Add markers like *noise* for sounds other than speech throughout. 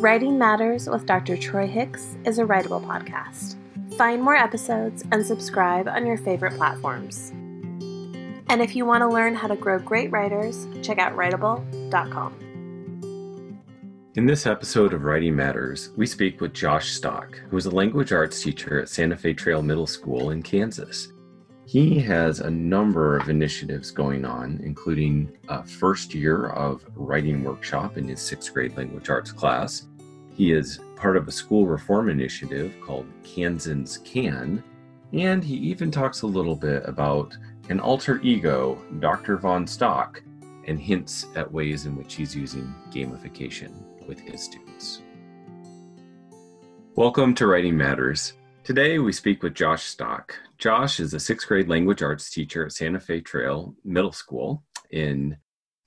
Writing Matters with Dr. Troy Hicks is a writable podcast. Find more episodes and subscribe on your favorite platforms. And if you want to learn how to grow great writers, check out writable.com. In this episode of Writing Matters, we speak with Josh Stock, who is a language arts teacher at Santa Fe Trail Middle School in Kansas. He has a number of initiatives going on, including a first year of writing workshop in his sixth grade language arts class. He is part of a school reform initiative called Kansans Can, and he even talks a little bit about an alter ego, Dr. Von Stock, and hints at ways in which he's using gamification with his students. Welcome to Writing Matters. Today we speak with Josh Stock. Josh is a sixth grade language arts teacher at Santa Fe Trail Middle School in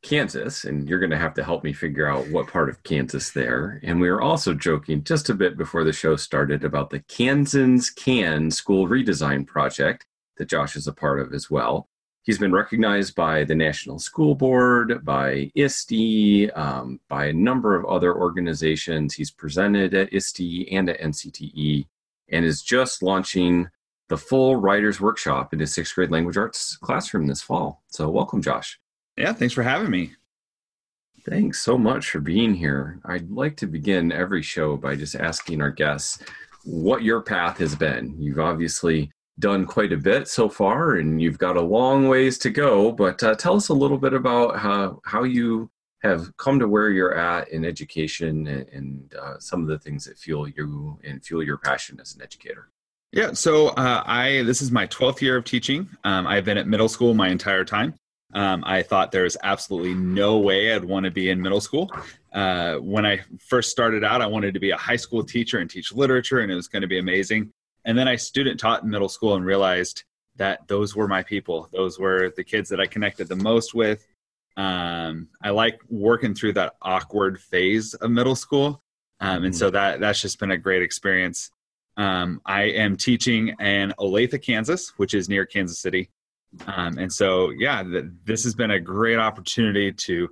Kansas, and you're going to have to help me figure out what part of Kansas there. And we were also joking just a bit before the show started about the Kansans Can School Redesign Project that Josh is a part of as well. He's been recognized by the National School Board, by ISTE, um, by a number of other organizations. He's presented at ISTE and at NCTE and is just launching the full writer's workshop in his sixth grade language arts classroom this fall. So, welcome, Josh. Yeah, thanks for having me. Thanks so much for being here. I'd like to begin every show by just asking our guests what your path has been. You've obviously done quite a bit so far and you've got a long ways to go, but uh, tell us a little bit about how, how you have come to where you're at in education and, and uh, some of the things that fuel you and fuel your passion as an educator. Yeah, so uh, I this is my 12th year of teaching. Um, I've been at middle school my entire time. Um, I thought there was absolutely no way I'd want to be in middle school. Uh, when I first started out, I wanted to be a high school teacher and teach literature, and it was going to be amazing. And then I student taught in middle school and realized that those were my people. Those were the kids that I connected the most with. Um, I like working through that awkward phase of middle school, um, and so mm-hmm. that that's just been a great experience. Um, I am teaching in Olathe, Kansas, which is near Kansas City. Um, and so, yeah, th- this has been a great opportunity to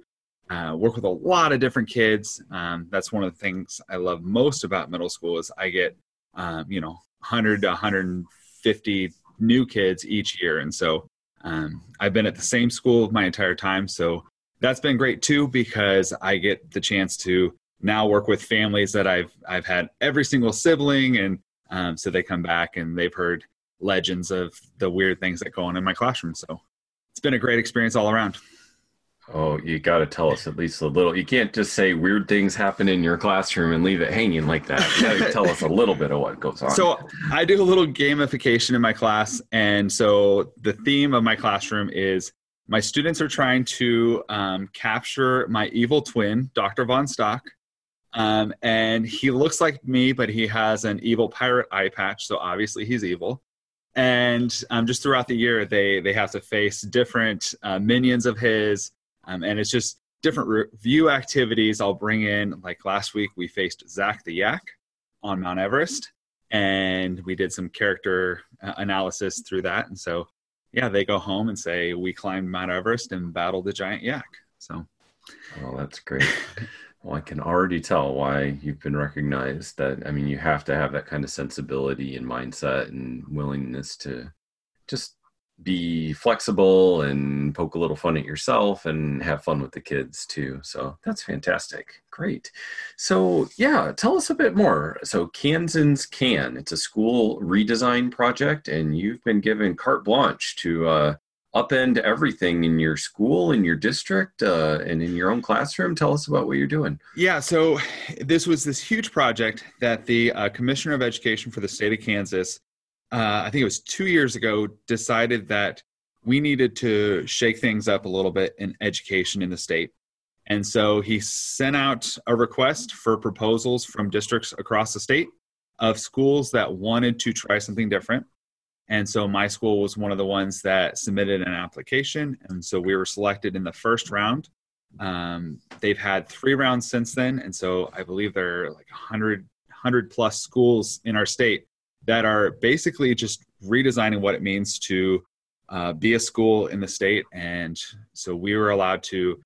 uh, work with a lot of different kids. Um, that's one of the things I love most about middle school is I get, um, you know, 100 to 150 new kids each year. And so um, I've been at the same school my entire time. So that's been great too, because I get the chance to now work with families that I've, I've had every single sibling and um, so they come back and they've heard legends of the weird things that go on in my classroom. So it's been a great experience all around. Oh, you got to tell us at least a little. You can't just say weird things happen in your classroom and leave it hanging like that. You got to tell us a little bit of what goes on. So, I do a little gamification in my class. And so, the theme of my classroom is my students are trying to um, capture my evil twin, Dr. Von Stock, um, and he looks like me, but he has an evil pirate eye patch, so obviously he's evil. And um, just throughout the year, they they have to face different uh, minions of his, um, and it's just different review activities. I'll bring in like last week we faced Zach the Yak on Mount Everest, and we did some character uh, analysis through that. And so, yeah, they go home and say we climbed Mount Everest and battled the giant yak. So, oh, that's great. *laughs* Well, I can already tell why you've been recognized. That I mean, you have to have that kind of sensibility and mindset and willingness to just be flexible and poke a little fun at yourself and have fun with the kids too. So that's fantastic. Great. So, yeah, tell us a bit more. So, Kansans Can, it's a school redesign project, and you've been given carte blanche to uh, upend everything in your school, in your district, uh, and in your own classroom. Tell us about what you're doing. Yeah, so this was this huge project that the uh, Commissioner of Education for the state of Kansas, uh, I think it was two years ago, decided that we needed to shake things up a little bit in education in the state. And so he sent out a request for proposals from districts across the state of schools that wanted to try something different. And so my school was one of the ones that submitted an application. And so we were selected in the first round. Um, they've had three rounds since then. And so I believe there are like 100, 100 plus schools in our state that are basically just redesigning what it means to uh, be a school in the state. And so we were allowed to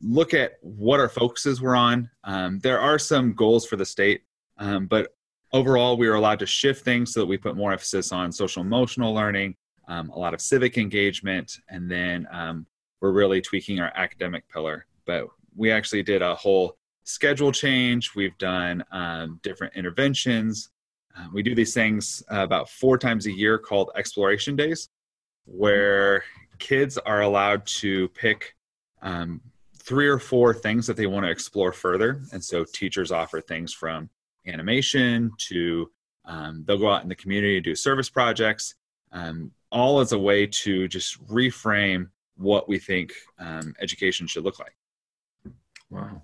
look at what our focuses were on. Um, there are some goals for the state, um, but overall, we were allowed to shift things so that we put more emphasis on social emotional learning, um, a lot of civic engagement, and then um, we're really tweaking our academic pillar. But we actually did a whole schedule change. We've done um, different interventions. Uh, we do these things uh, about four times a year called exploration days, where kids are allowed to pick um, three or four things that they want to explore further. And so teachers offer things from animation to um, they'll go out in the community and do service projects, um, all as a way to just reframe what we think um, education should look like. Wow.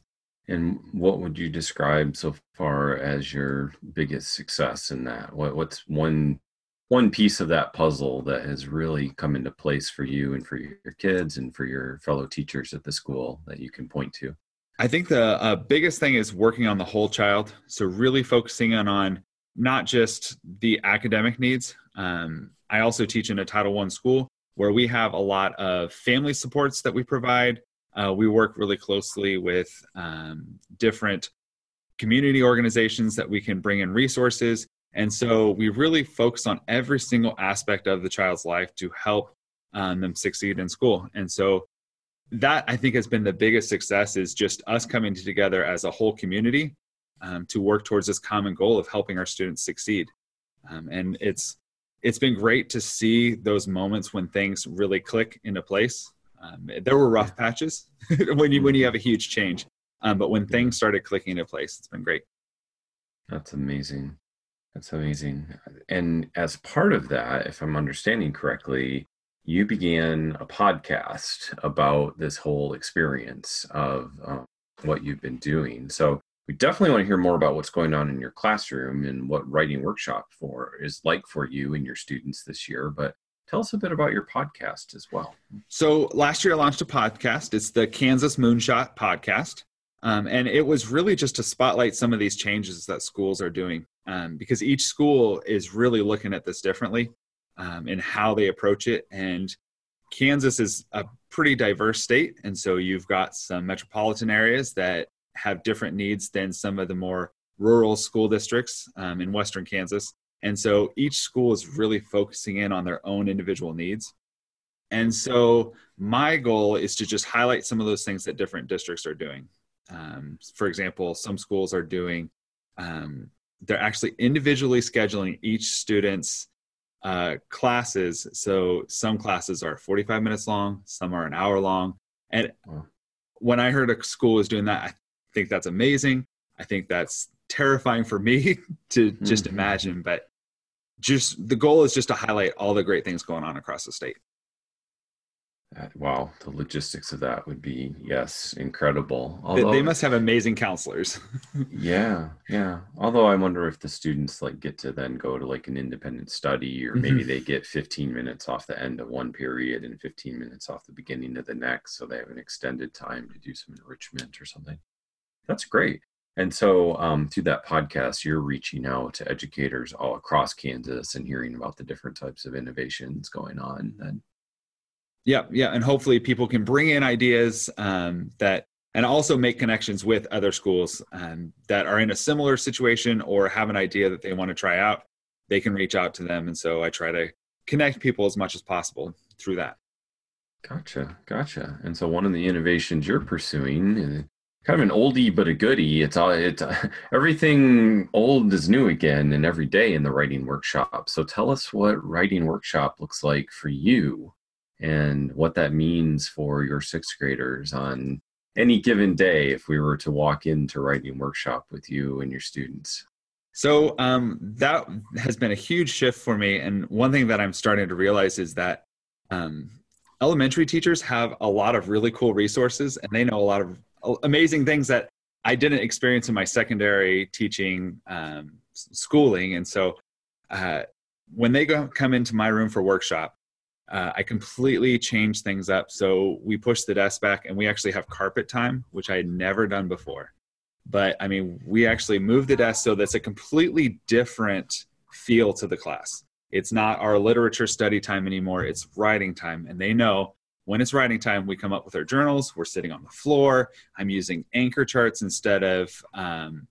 And what would you describe so far as your biggest success in that? What, what's one one piece of that puzzle that has really come into place for you and for your kids and for your fellow teachers at the school that you can point to? I think the uh, biggest thing is working on the whole child. So really focusing on on not just the academic needs. Um, I also teach in a Title One school where we have a lot of family supports that we provide. Uh, we work really closely with um, different community organizations that we can bring in resources. And so we really focus on every single aspect of the child's life to help um, them succeed in school. And so that I think has been the biggest success is just us coming together as a whole community um, to work towards this common goal of helping our students succeed. Um, and it's it's been great to see those moments when things really click into place. Um, there were rough patches *laughs* when you when you have a huge change, um, but when things started clicking into place, it's been great. That's amazing. That's amazing. And as part of that, if I'm understanding correctly, you began a podcast about this whole experience of um, what you've been doing. So we definitely want to hear more about what's going on in your classroom and what writing workshop for is like for you and your students this year. But tell us a bit about your podcast as well. So last year I launched a podcast. It's the Kansas Moonshot Podcast. Um, and it was really just to spotlight some of these changes that schools are doing um, because each school is really looking at this differently um, in how they approach it. And Kansas is a pretty diverse state. And so you've got some metropolitan areas that have different needs than some of the more rural school districts um, in Western Kansas. And so each school is really focusing in on their own individual needs. And so my goal is to just highlight some of those things that different districts are doing. Um, for example, some schools are doing, um, they're actually individually scheduling each student's uh, classes. So some classes are 45 minutes long, some are an hour long. And wow. when I heard a school was doing that, I think that's amazing. I think that's terrifying for me *laughs* to just mm-hmm. imagine, but just the goal is just to highlight all the great things going on across the state. Wow, the logistics of that would be yes, incredible. Although, they must have amazing counselors. *laughs* yeah, yeah. Although I wonder if the students like get to then go to like an independent study, or maybe mm-hmm. they get 15 minutes off the end of one period and 15 minutes off the beginning of the next, so they have an extended time to do some enrichment or something. That's great. And so, um, through that podcast, you're reaching out to educators all across Kansas and hearing about the different types of innovations going on. And yeah, yeah, and hopefully people can bring in ideas um, that, and also make connections with other schools um, that are in a similar situation or have an idea that they want to try out. They can reach out to them, and so I try to connect people as much as possible through that. Gotcha, gotcha. And so one of the innovations you're pursuing is kind of an oldie but a goodie. It's all it's *laughs* everything old is new again, and every day in the writing workshop. So tell us what writing workshop looks like for you, and what that means for your sixth graders on any given day. If we were to walk into writing workshop with you and your students. So um, that has been a huge shift for me, and one thing that I'm starting to realize is that. Um, elementary teachers have a lot of really cool resources and they know a lot of amazing things that I didn't experience in my secondary teaching um, schooling. And so uh, when they go come into my room for workshop, uh, I completely changed things up. So we push the desk back and we actually have carpet time, which I had never done before. But I mean, we actually moved the desk so that's a completely different feel to the class. It's not our literature study time anymore, it's writing time. And they know when it's writing time, we come up with our journals. We're sitting on the floor. I'm using anchor charts instead of, um,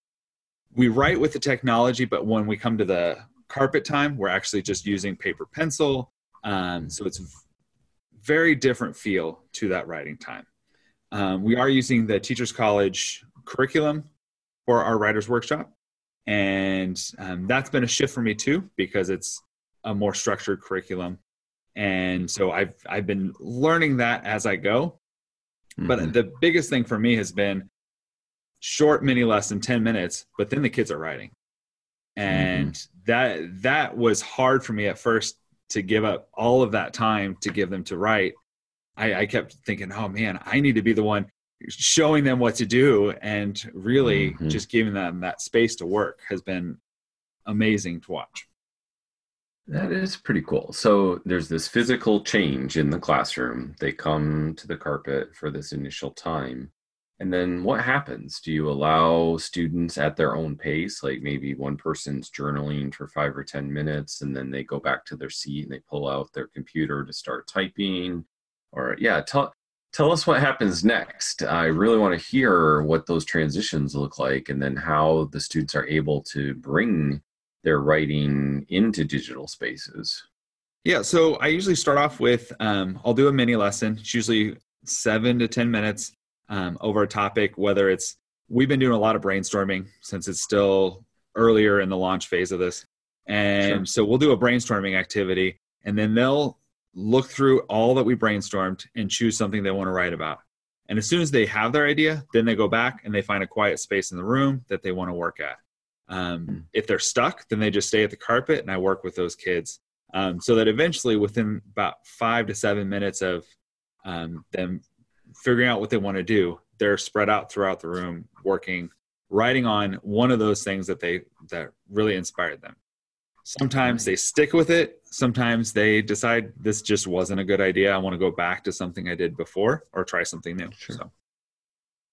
we write with the technology, but when we come to the carpet time, we're actually just using paper pencil. Um, so it's very different feel to that writing time. Um, we are using the Teachers College curriculum for our writers workshop, and um, that's been a shift for me too because it's a more structured curriculum, and so I've I've been learning that as I go. Mm-hmm. But the biggest thing for me has been short mini lesson, ten minutes, but then the kids are writing, and mm-hmm. that that was hard for me at first to give up all of that time to give them to write I, I, kept thinking, oh man, I need to be the one showing them what to do and really mm-hmm. just giving them that space to work has been amazing to watch. That is pretty cool. So there's this physical change in the classroom. They come to the carpet for this initial time. And then what happens? Do you allow students at their own pace? Like maybe one person's journaling for five or 10 minutes and then they go back to their seat and they pull out their computer to start typing? Or, yeah, tell, tell us what happens next. I really want to hear what those transitions look like and then how the students are able to bring their writing into digital spaces. Yeah, so I usually start off with um, I'll do a mini lesson. It's usually seven to 10 minutes um, over a topic, whether it's we've been doing a lot of brainstorming since it's still earlier in the launch phase of this. And sure. so we'll do a brainstorming activity and then they'll look through all that we brainstormed and choose something they want to write about. And as soon as they have their idea, then they go back and they find a quiet space in the room that they want to work at. Um, mm. If they're stuck, then they just stay at the carpet and I work with those kids um, so that eventually, within about five to seven minutes of um, them figuring out what they want to do, they're spread out throughout the room working, writing on one of those things that they that really inspired them. Sometimes they stick with it. Sometimes they decide this just wasn't a good idea. I want to go back to something I did before or try something new. Sure. So.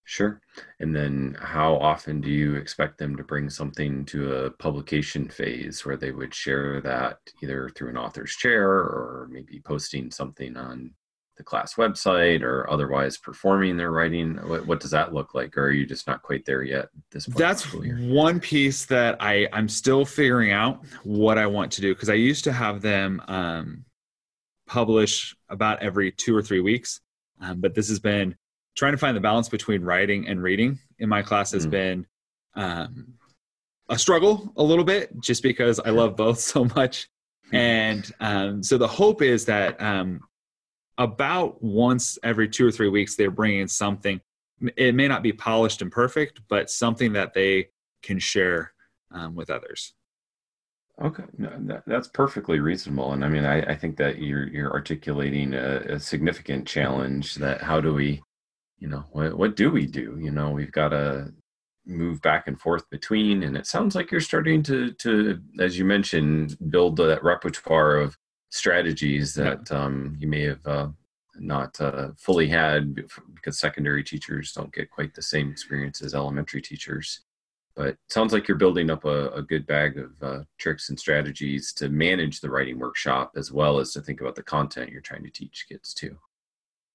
Sure. And then how often do you expect them to bring something to a publication phase where they would share that either through an author's chair or maybe posting something on the class website or otherwise performing their writing? What, what, does that look like? Or are you just not quite there yet at this point that's one piece that i i'm still figuring out what i want to do because i used to have them um, publish about every two or three weeks. Um, but this has been trying to find the balance between writing and reading in my class has mm. been um, a struggle a little bit just because i love both *laughs* so much. And um, so the hope is that um, about once every two or three weeks they're bringing something. It may not be polished and perfect but something that they can share um, with others. Okay. No, that, that's perfectly reasonable. And i mean i, I think that you're you're articulating a, a, significant challenge that how do we you know what, what do we do? You know we've got to move back and forth between and it sounds like you're starting to to as you mentioned build that repertoire of strategies that um, you may have uh, not uh, fully had because secondary teachers don't get quite the same experience as elementary teachers. But sounds like you're building up a, a good bag of uh, tricks and strategies to manage the writing workshop as well as to think about the content you're trying to teach kids too.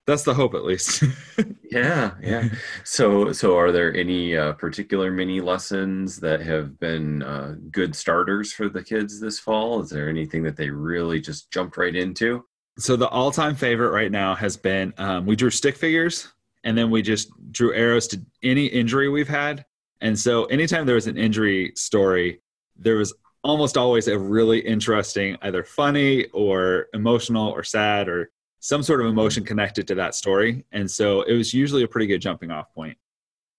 That's the hope, at least. *laughs* yeah, yeah. So, so are there any uh, particular mini lessons that have been uh, good starters for the kids this fall? Is there anything that they really just jumped right into? So, the all-time favorite right now has been um, we drew stick figures, and then we just drew arrows to any injury we've had. And so, anytime there was an injury story, there was almost always a really interesting, either funny or emotional or sad or some sort of emotion connected to that story. And so it was usually a pretty good jumping off point.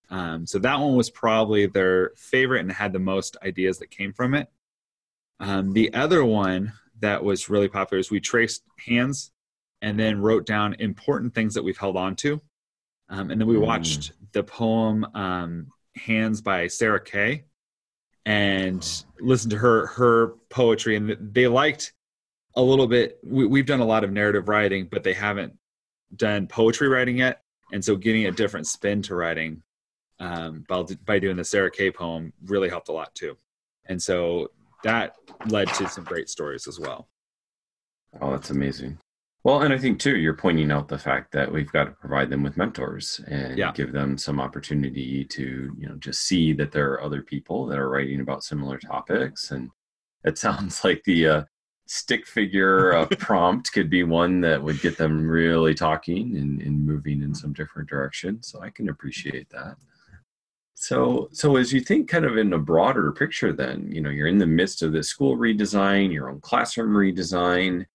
Um, so that one was probably their favorite and had the most ideas that came from it. Um, the other one that was really popular is we traced hands and then wrote down important things that we've held on to. Um, and then we watched mm. the poem um, Hands by Sarah Kay and listened to her her poetry and they liked a little bit we, we've done a lot of narrative writing but they haven't done poetry writing yet and so getting a different spin to writing um, by, by doing the sarah kay poem really helped a lot too and so that led to some great stories as well oh that's amazing Well, and I think too, you're pointing out the fact that we've got to provide them with mentors and Yeah. give them some opportunity to, you know, just see that there are other people that are writing about similar topics. And it *laughs* sounds like the uh, stick figure *laughs* prompt could be one that would get them really talking and, and moving in some different direction. So I can appreciate that. So, so as you think kind of in a broader picture, then, you know, you're in the midst of this school redesign, your own classroom redesign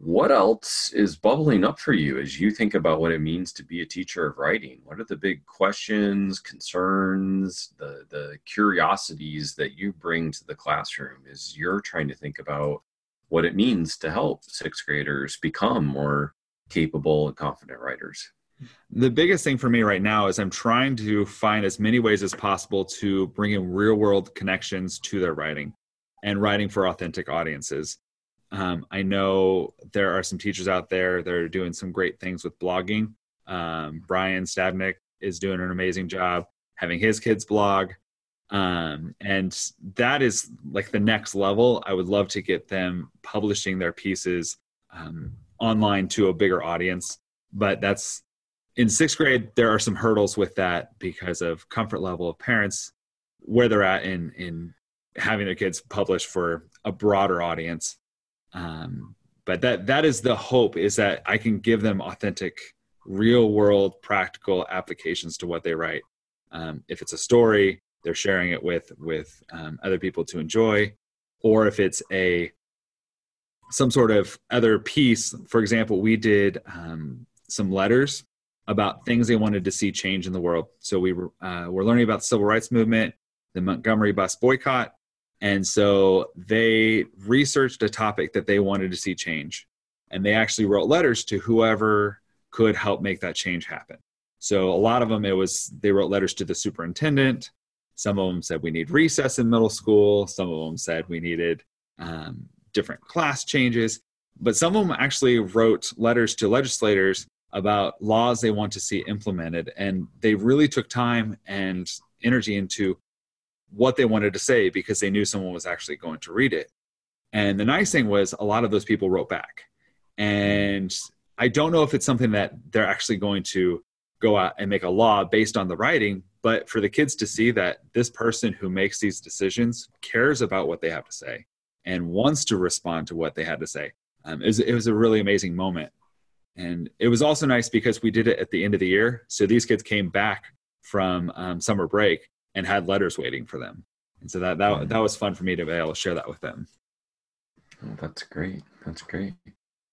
what else is bubbling up for you as you think about what it means to be a teacher of writing what are the big questions concerns the the curiosities that you bring to the classroom as you're trying to think about what it means to help sixth graders become more capable and confident writers The biggest thing for me right now is I'm trying to find as many ways as possible to bring in real world connections to their writing and writing for authentic audiences. Um, I know there are some teachers out there that are doing some great things with blogging. Um, Brian Stabnick is doing an amazing job having his kids blog. Um, and that is like the next level. I would love to get them publishing their pieces um, online to a bigger audience. But that's in sixth grade, there are some hurdles with that because of comfort level of parents, where they're at in, in having their kids publish for a broader audience um, but that that is the hope is that i can give them authentic real world practical applications to what they write um, if it's a story they're sharing it with with um, other people to enjoy or if it's a some sort of other piece for example we did um, some letters about things they wanted to see change in the world so we were uh, we're learning about the civil rights movement the montgomery bus boycott and so they researched a topic that they wanted to see change. And they actually wrote letters to whoever could help make that change happen. So a lot of them, it was they wrote letters to the superintendent. Some of them said we need recess in middle school. Some of them said we needed um, different class changes. But some of them actually wrote letters to legislators about laws they want to see implemented. And they really took time and energy into what they wanted to say because they knew someone was actually going to read it. And the nice thing was a lot of those people wrote back. And I don't know if it's something that they're actually going to go out and make a law based on the writing, but for the kids to see that this person who makes these decisions cares about what they have to say and wants to respond to what they had to say. Um, it, was, it was a really amazing moment. And it was also nice because we did it at the end of the year. So these kids came back from um, summer break and had letters waiting for them. And so that that, that was fun for me to be able to share that with them. Oh, that's great. That's great.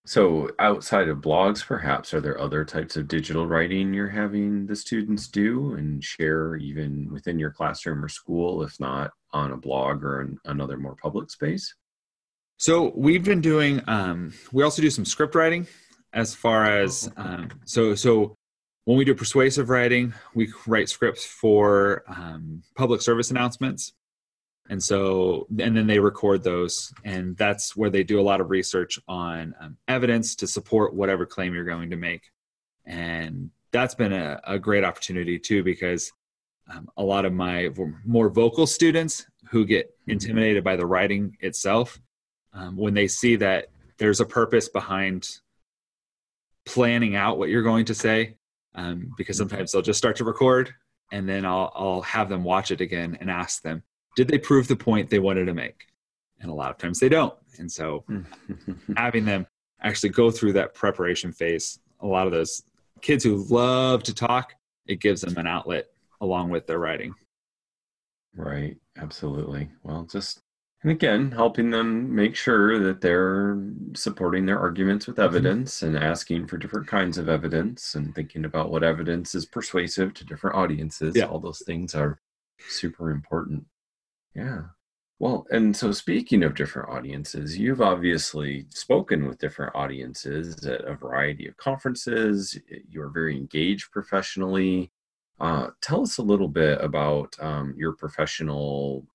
So, outside of blogs, perhaps, are there other types of digital writing you're having the students do and share even within your classroom or school, if not on a blog or in another more public space? So, we've been doing, um, we also do some script writing as far as, um, so, so when we do persuasive writing, we write scripts for um, public service announcements. And so, and then they record those, and that's where they do a lot of research on um, evidence to support whatever claim you're going to make. And that's been a, a great opportunity too, because um, a lot of my more vocal students who get intimidated by the writing itself, um, when they see that there's a purpose behind planning out what you're going to say, um, because sometimes they'll just start to record and then I'll, I'll have them watch it again and ask them, did they prove the point they wanted to make? And a lot of times they don't. And so *laughs* having them actually go through that preparation phase, a lot of those kids who love to talk, it gives them an outlet along with their writing. Right, absolutely. Well, just and again, helping them make sure that they're supporting their arguments with Mm-hmm. evidence and asking for different kinds of evidence and thinking about what evidence is persuasive to different audiences. Yeah. All those things are super important. Yeah. Well, and so speaking of different audiences, you've obviously spoken with different audiences at a variety of conferences. You're very engaged professionally. Uh, tell us a little bit about um, your professional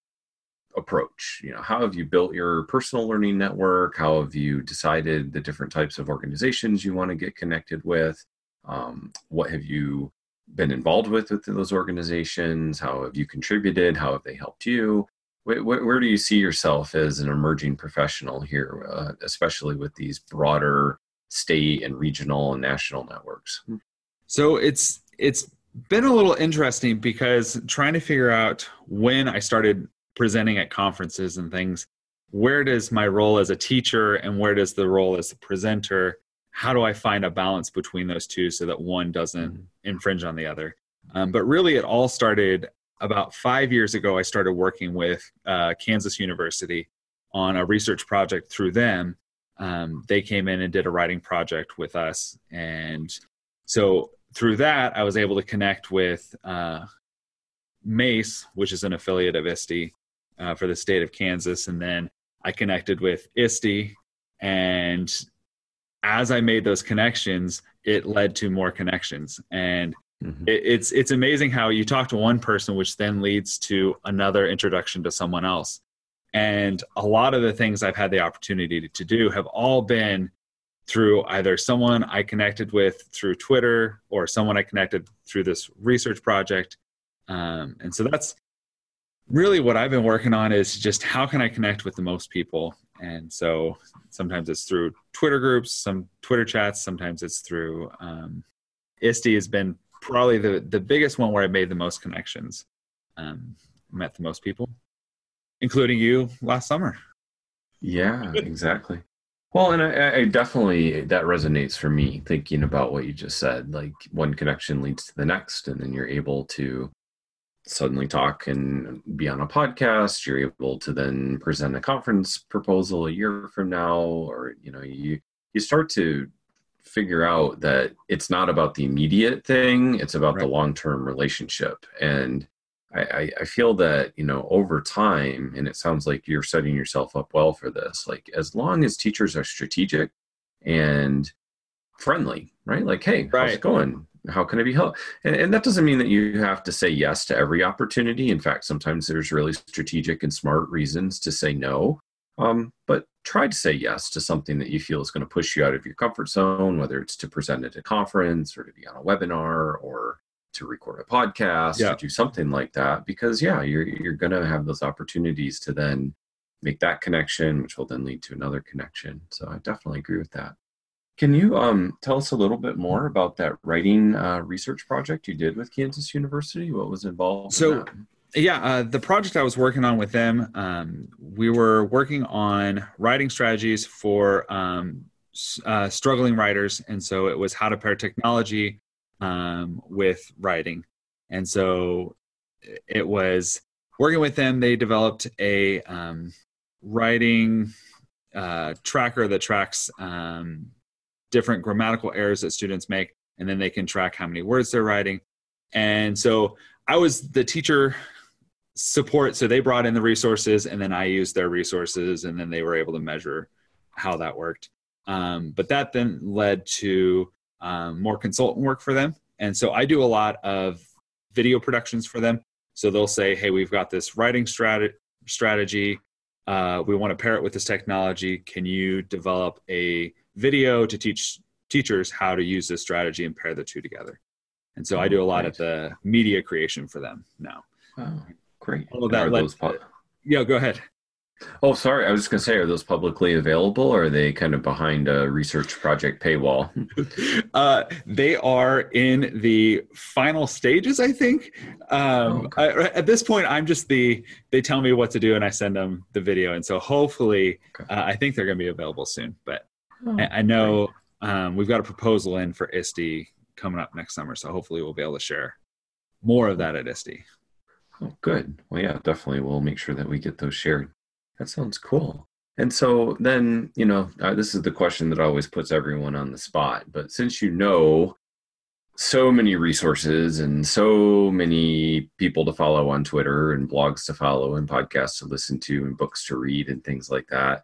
approach. You know, how have you built your personal learning network? How have you decided the different types of organizations you want to get connected with? Um, what have you been involved with with those organizations? How have you contributed? How have they helped you? Where, where, do you see yourself as an emerging professional here, uh, especially with these broader state and regional and national networks? So it's it's been a little interesting because trying to figure out when I started presenting at conferences and things, where does my role as a teacher and where does the role as a presenter, how do I find a balance between those two so that one doesn't mm-hmm. infringe on the other? Um, but really, it all started about five years ago. I started working with uh, Kansas University on a research project through them. Um, they came in and did a writing project with us. And so through that, I was able to connect with uh, MACE, which is an affiliate of ISTE uh, for the state of Kansas. And then I connected with ISTE. And as I made those connections, it led to more connections. And mm-hmm. it, it's, it's amazing how you talk to one person, which then leads to another introduction to someone else. And a lot of the things I've had the opportunity to do have all been through either someone I connected with through Twitter or someone I connected through this research project. Um, and so that's really what I've been working on is just how can I connect with the most people. And so sometimes it's through Twitter groups, some Twitter chats, sometimes it's through um, has been probably the, the biggest one where I made the most connections, um, met the most people including you last summer. Yeah, exactly. Well, and I, I, definitely that resonates for me thinking about what you just said. Like one connection leads to the next, and then you're able to suddenly talk and be on a podcast. You're able to then present a conference proposal a year from now, or you know, you you start to figure out that it's not about the immediate thing; it's about right. the long term relationship. And I, I feel that you know over time and it sounds like you're setting yourself up well for this like as long as teachers are strategic and friendly right like hey right. how's it going how can i be helped? And, and that doesn't mean that you have to say yes to every opportunity. In fact sometimes there's really strategic and smart reasons to say no. Um, but try to say yes to something that you feel is going to push you out of your comfort zone whether it's to present at a conference or to be on a webinar or to record a podcast yeah. or do something like that. Because yeah you're you're going to have those opportunities to then make that connection which will then lead to another connection. So i definitely agree with that can you um, tell us a little bit more about that writing uh, research project you did with kansas university what was involved so in yeah uh, the project i was working on with them um, we were working on writing strategies for um, uh, struggling writers and so it was how to pair technology um, with writing. And so it was working with them, they developed a um, writing uh, tracker that tracks um, different grammatical errors that students make, and then they can track how many words they're writing. And so I was the teacher support, so they brought in the resources, and then I used their resources, and then they were able to measure how that worked. Um, but that then led to um, more consultant work for them. And so I do a lot of video productions for them. So they'll say, hey, we've got this writing strat- strategy. Uh, we want to pair it with this technology. Can you develop a video to teach teachers how to use this strategy and pair the two together? And so I do a lot of the media creation for them now. Oh, great. All of that. Let, yeah, go ahead. Oh, sorry. I was just going to say, are those publicly available or are they kind of behind a research project paywall? *laughs* uh, they are in the final stages, I think. Um, oh, okay. I, at this point, I'm just the, they tell me what to do and I send them the video. And so hopefully, okay. uh, I think they're going to be available soon. But oh, I, I, know um, we've got a proposal in for ISTE coming up next summer. So hopefully, we'll be able to share more of that at ISTE. Oh, good. Well, yeah, definitely. We'll make sure that we get those shared. That sounds cool. And so then, you know, uh, this is the question that always puts everyone on the spot. But since you know so many resources and so many people to follow on Twitter and blogs to follow and podcasts to listen to and books to read and things like that,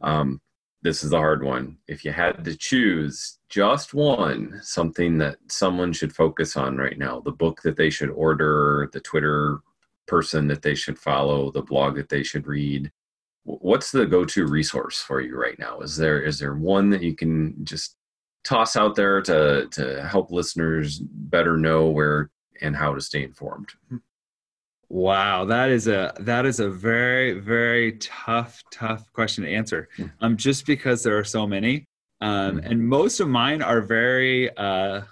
um, this is the hard one. If you had to choose just one, something that someone should focus on right now, the book that they should order, the Twitter person that they should follow, the blog that they should read, what's the go-to resource for you right now is there is there one that you can just toss out there to to help listeners better know where and how to stay informed wow that is a that is a very very tough tough question to answer hmm. um just because there are so many Um, mm-hmm. and most of mine are very uh,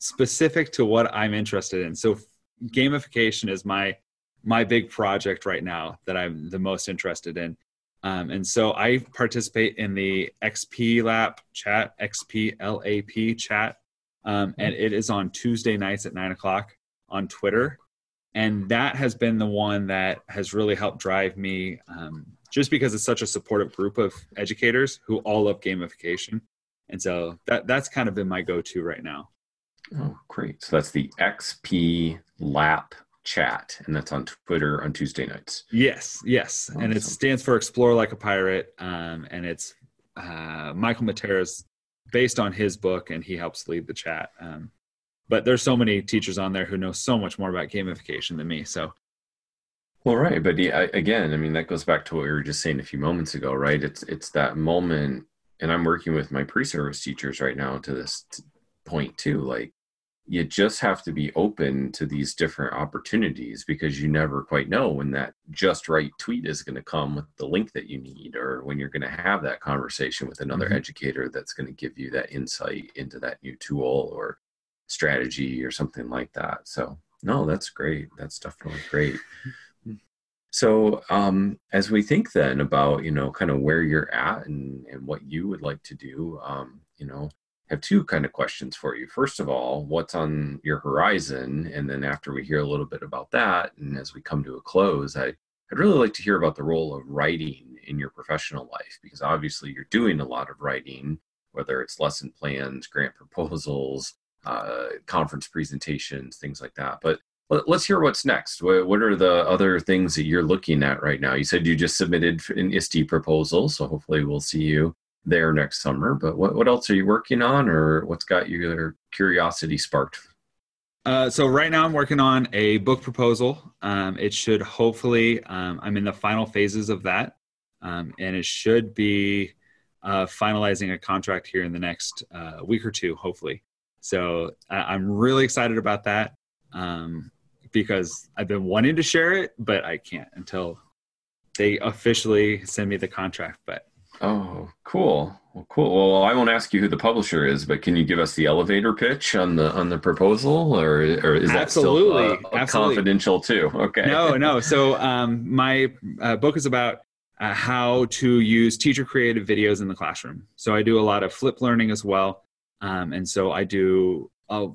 specific to what I'm interested in. So gamification is my my big project right now that I'm the most interested in. Um, and so I participate in the XP Lap chat, XPLAP chat, um, and it is on Tuesday nights at nine o'clock on Twitter. And that has been the one that has really helped drive me, um, just because it's such a supportive group of educators who all love gamification. And so that that's kind of been my go-to right now. Oh, great! So that's the XP Lap chat, and that's on Twitter on Tuesday nights. Yes, yes, awesome. and it stands for Explore Like a Pirate, um, and it's uh, Michael Matera's based on his book, and he helps lead the chat. Um, but there's so many teachers on there who know so much more about gamification than me. So, well, right, but yeah, again, I mean, that goes back to what we were just saying a few moments ago, right? It's it's that moment, and I'm working with my pre-service teachers right now to this point too. Like, you just have to be open to these different opportunities because you never quite know when that just right tweet is going to come with the link that you need or when you're going to have that conversation with another mm-hmm. educator that's going to give you that insight into that new tool or strategy or something like that so no that's great that's definitely great so um, as we think then about you know kind of where you're at and, and what you would like to do um, you know have two kind of questions for you. First of all, what's on your horizon? And then after we hear a little bit about that, and as we come to a close, I, I'd really like to hear about the role of writing in your professional life, because obviously you're doing a lot of writing, whether it's lesson plans, grant proposals, uh, conference presentations, things like that. But let's hear what's next. What are the other things that you're looking at right now? You said you just submitted an ISTE proposal, so hopefully we'll see you there next summer. But what, what else are you working on, or what's got your curiosity sparked? Uh, so right now I'm working on a book proposal. Um, it should hopefully um, I'm in the final phases of that, um, and it should be uh, finalizing a contract here in the next uh, week or two, hopefully. So I'm really excited about that um, because I've been wanting to share it, but I can't until they officially send me the contract. But Oh, cool. Well, cool. Well, I won't ask you who the publisher is, but can you give us the elevator pitch on the on the proposal, or or is that absolutely, still, uh, absolutely. confidential too? Okay. No, no. So um, my uh, book is about uh, how to use teacher created videos in the classroom. So I do a lot of flip learning as well, um, and so I do a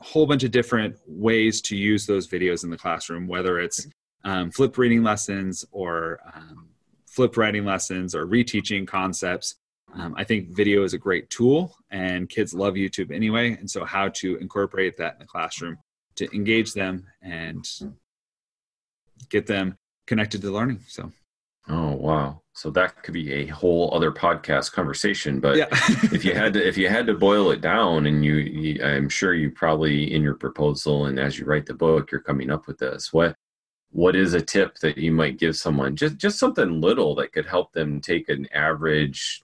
whole bunch of different ways to use those videos in the classroom, whether it's um, flip reading lessons or um, flip writing lessons or reteaching concepts. Um, I think video is a great tool, and kids love YouTube anyway. And so, how to incorporate that in the classroom to engage them and get them connected to learning. So, oh wow! So that could be a whole other podcast conversation. But yeah. if you had to, if you had to boil it down, and you, you, I'm sure you probably in your proposal and as you write the book, you're coming up with this. What what is a tip that you might give someone just just something little that could help them take an average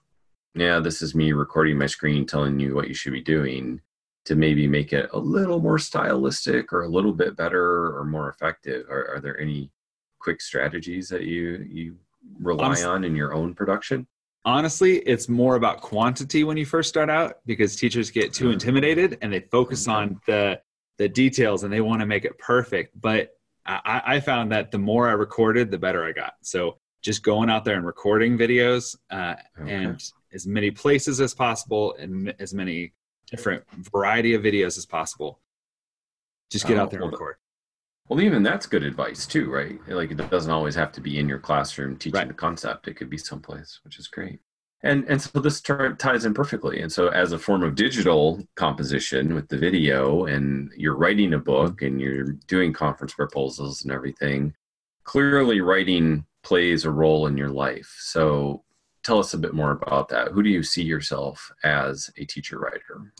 yeah this is me recording my screen telling you what you should be doing to maybe make it a little more stylistic or a little bit better or more effective are, are there any quick strategies that you you rely honestly, on in your own production honestly it's more about quantity when you first start out because teachers get too intimidated and they focus on the the details and they want to make it perfect but I, I, found that the more I recorded, the better I got. So just going out there and recording videos uh, okay. and as many places as possible and as many different variety of videos as possible. Just get oh, out there and record. Well, even that's good advice too, right? Like it doesn't always have to be in your classroom teaching right. the concept. It could be someplace, which is great and and so this term ties in perfectly and so as a form of digital composition with the video and you're writing a book and you're doing conference proposals and everything clearly writing plays a role in your life so tell us a bit more about that who do you see yourself as a teacher writer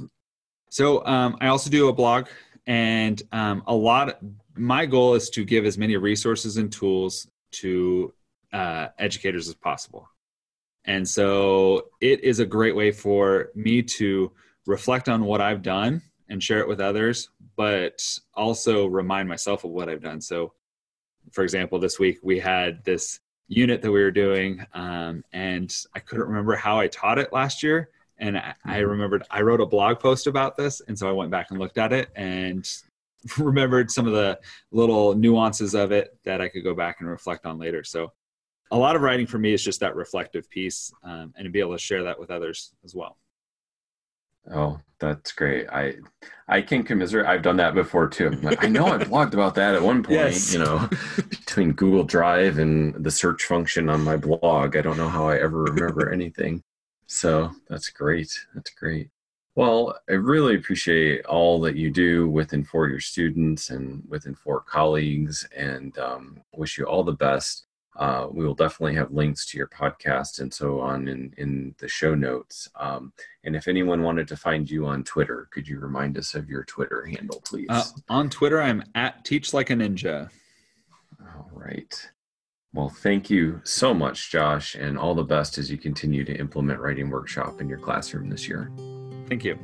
so um, i also do a blog and um, a lot my goal is to give as many resources and tools to uh, educators as possible and so it is a great way for me to reflect on what I've done and share it with others, but also remind myself of what I've done. So, for example, this week we had this unit that we were doing, um, and I couldn't remember how I taught it last year. And I, I remembered I wrote a blog post about this, and so I went back and looked at it and *laughs* remembered some of the little nuances of it that I could go back and reflect on later. So a lot of writing for me is just that reflective piece um, and to be able to share that with others as well. Oh, that's great. I I can commiserate. I've done that before too. Like, I know I *laughs* blogged about that at one point, yes. you know, between Google Drive and the search function on my blog. I don't know how I ever remember anything. So that's great. That's great. Well, I really appreciate all that you do with For your students and with For colleagues, and um, wish you all the best. Uh, we will definitely have links to your podcast and so on in, in the show notes. Um, and if anyone wanted to find you on Twitter, could you remind us of your Twitter handle, please? Uh, on Twitter, I'm at Teach Like a Ninja. All right. Well, thank you so much, Josh, and all the best as you continue to implement Writing Workshop in your classroom this year. Thank you.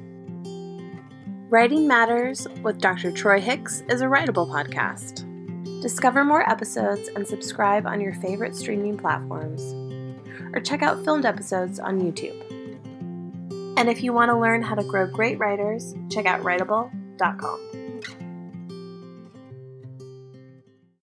Writing Matters with Dr. Troy Hicks is a writable podcast. Discover more episodes and subscribe on your favorite streaming platforms, or check out filmed episodes on YouTube. And if you want to learn how to grow great writers, check out writable.com.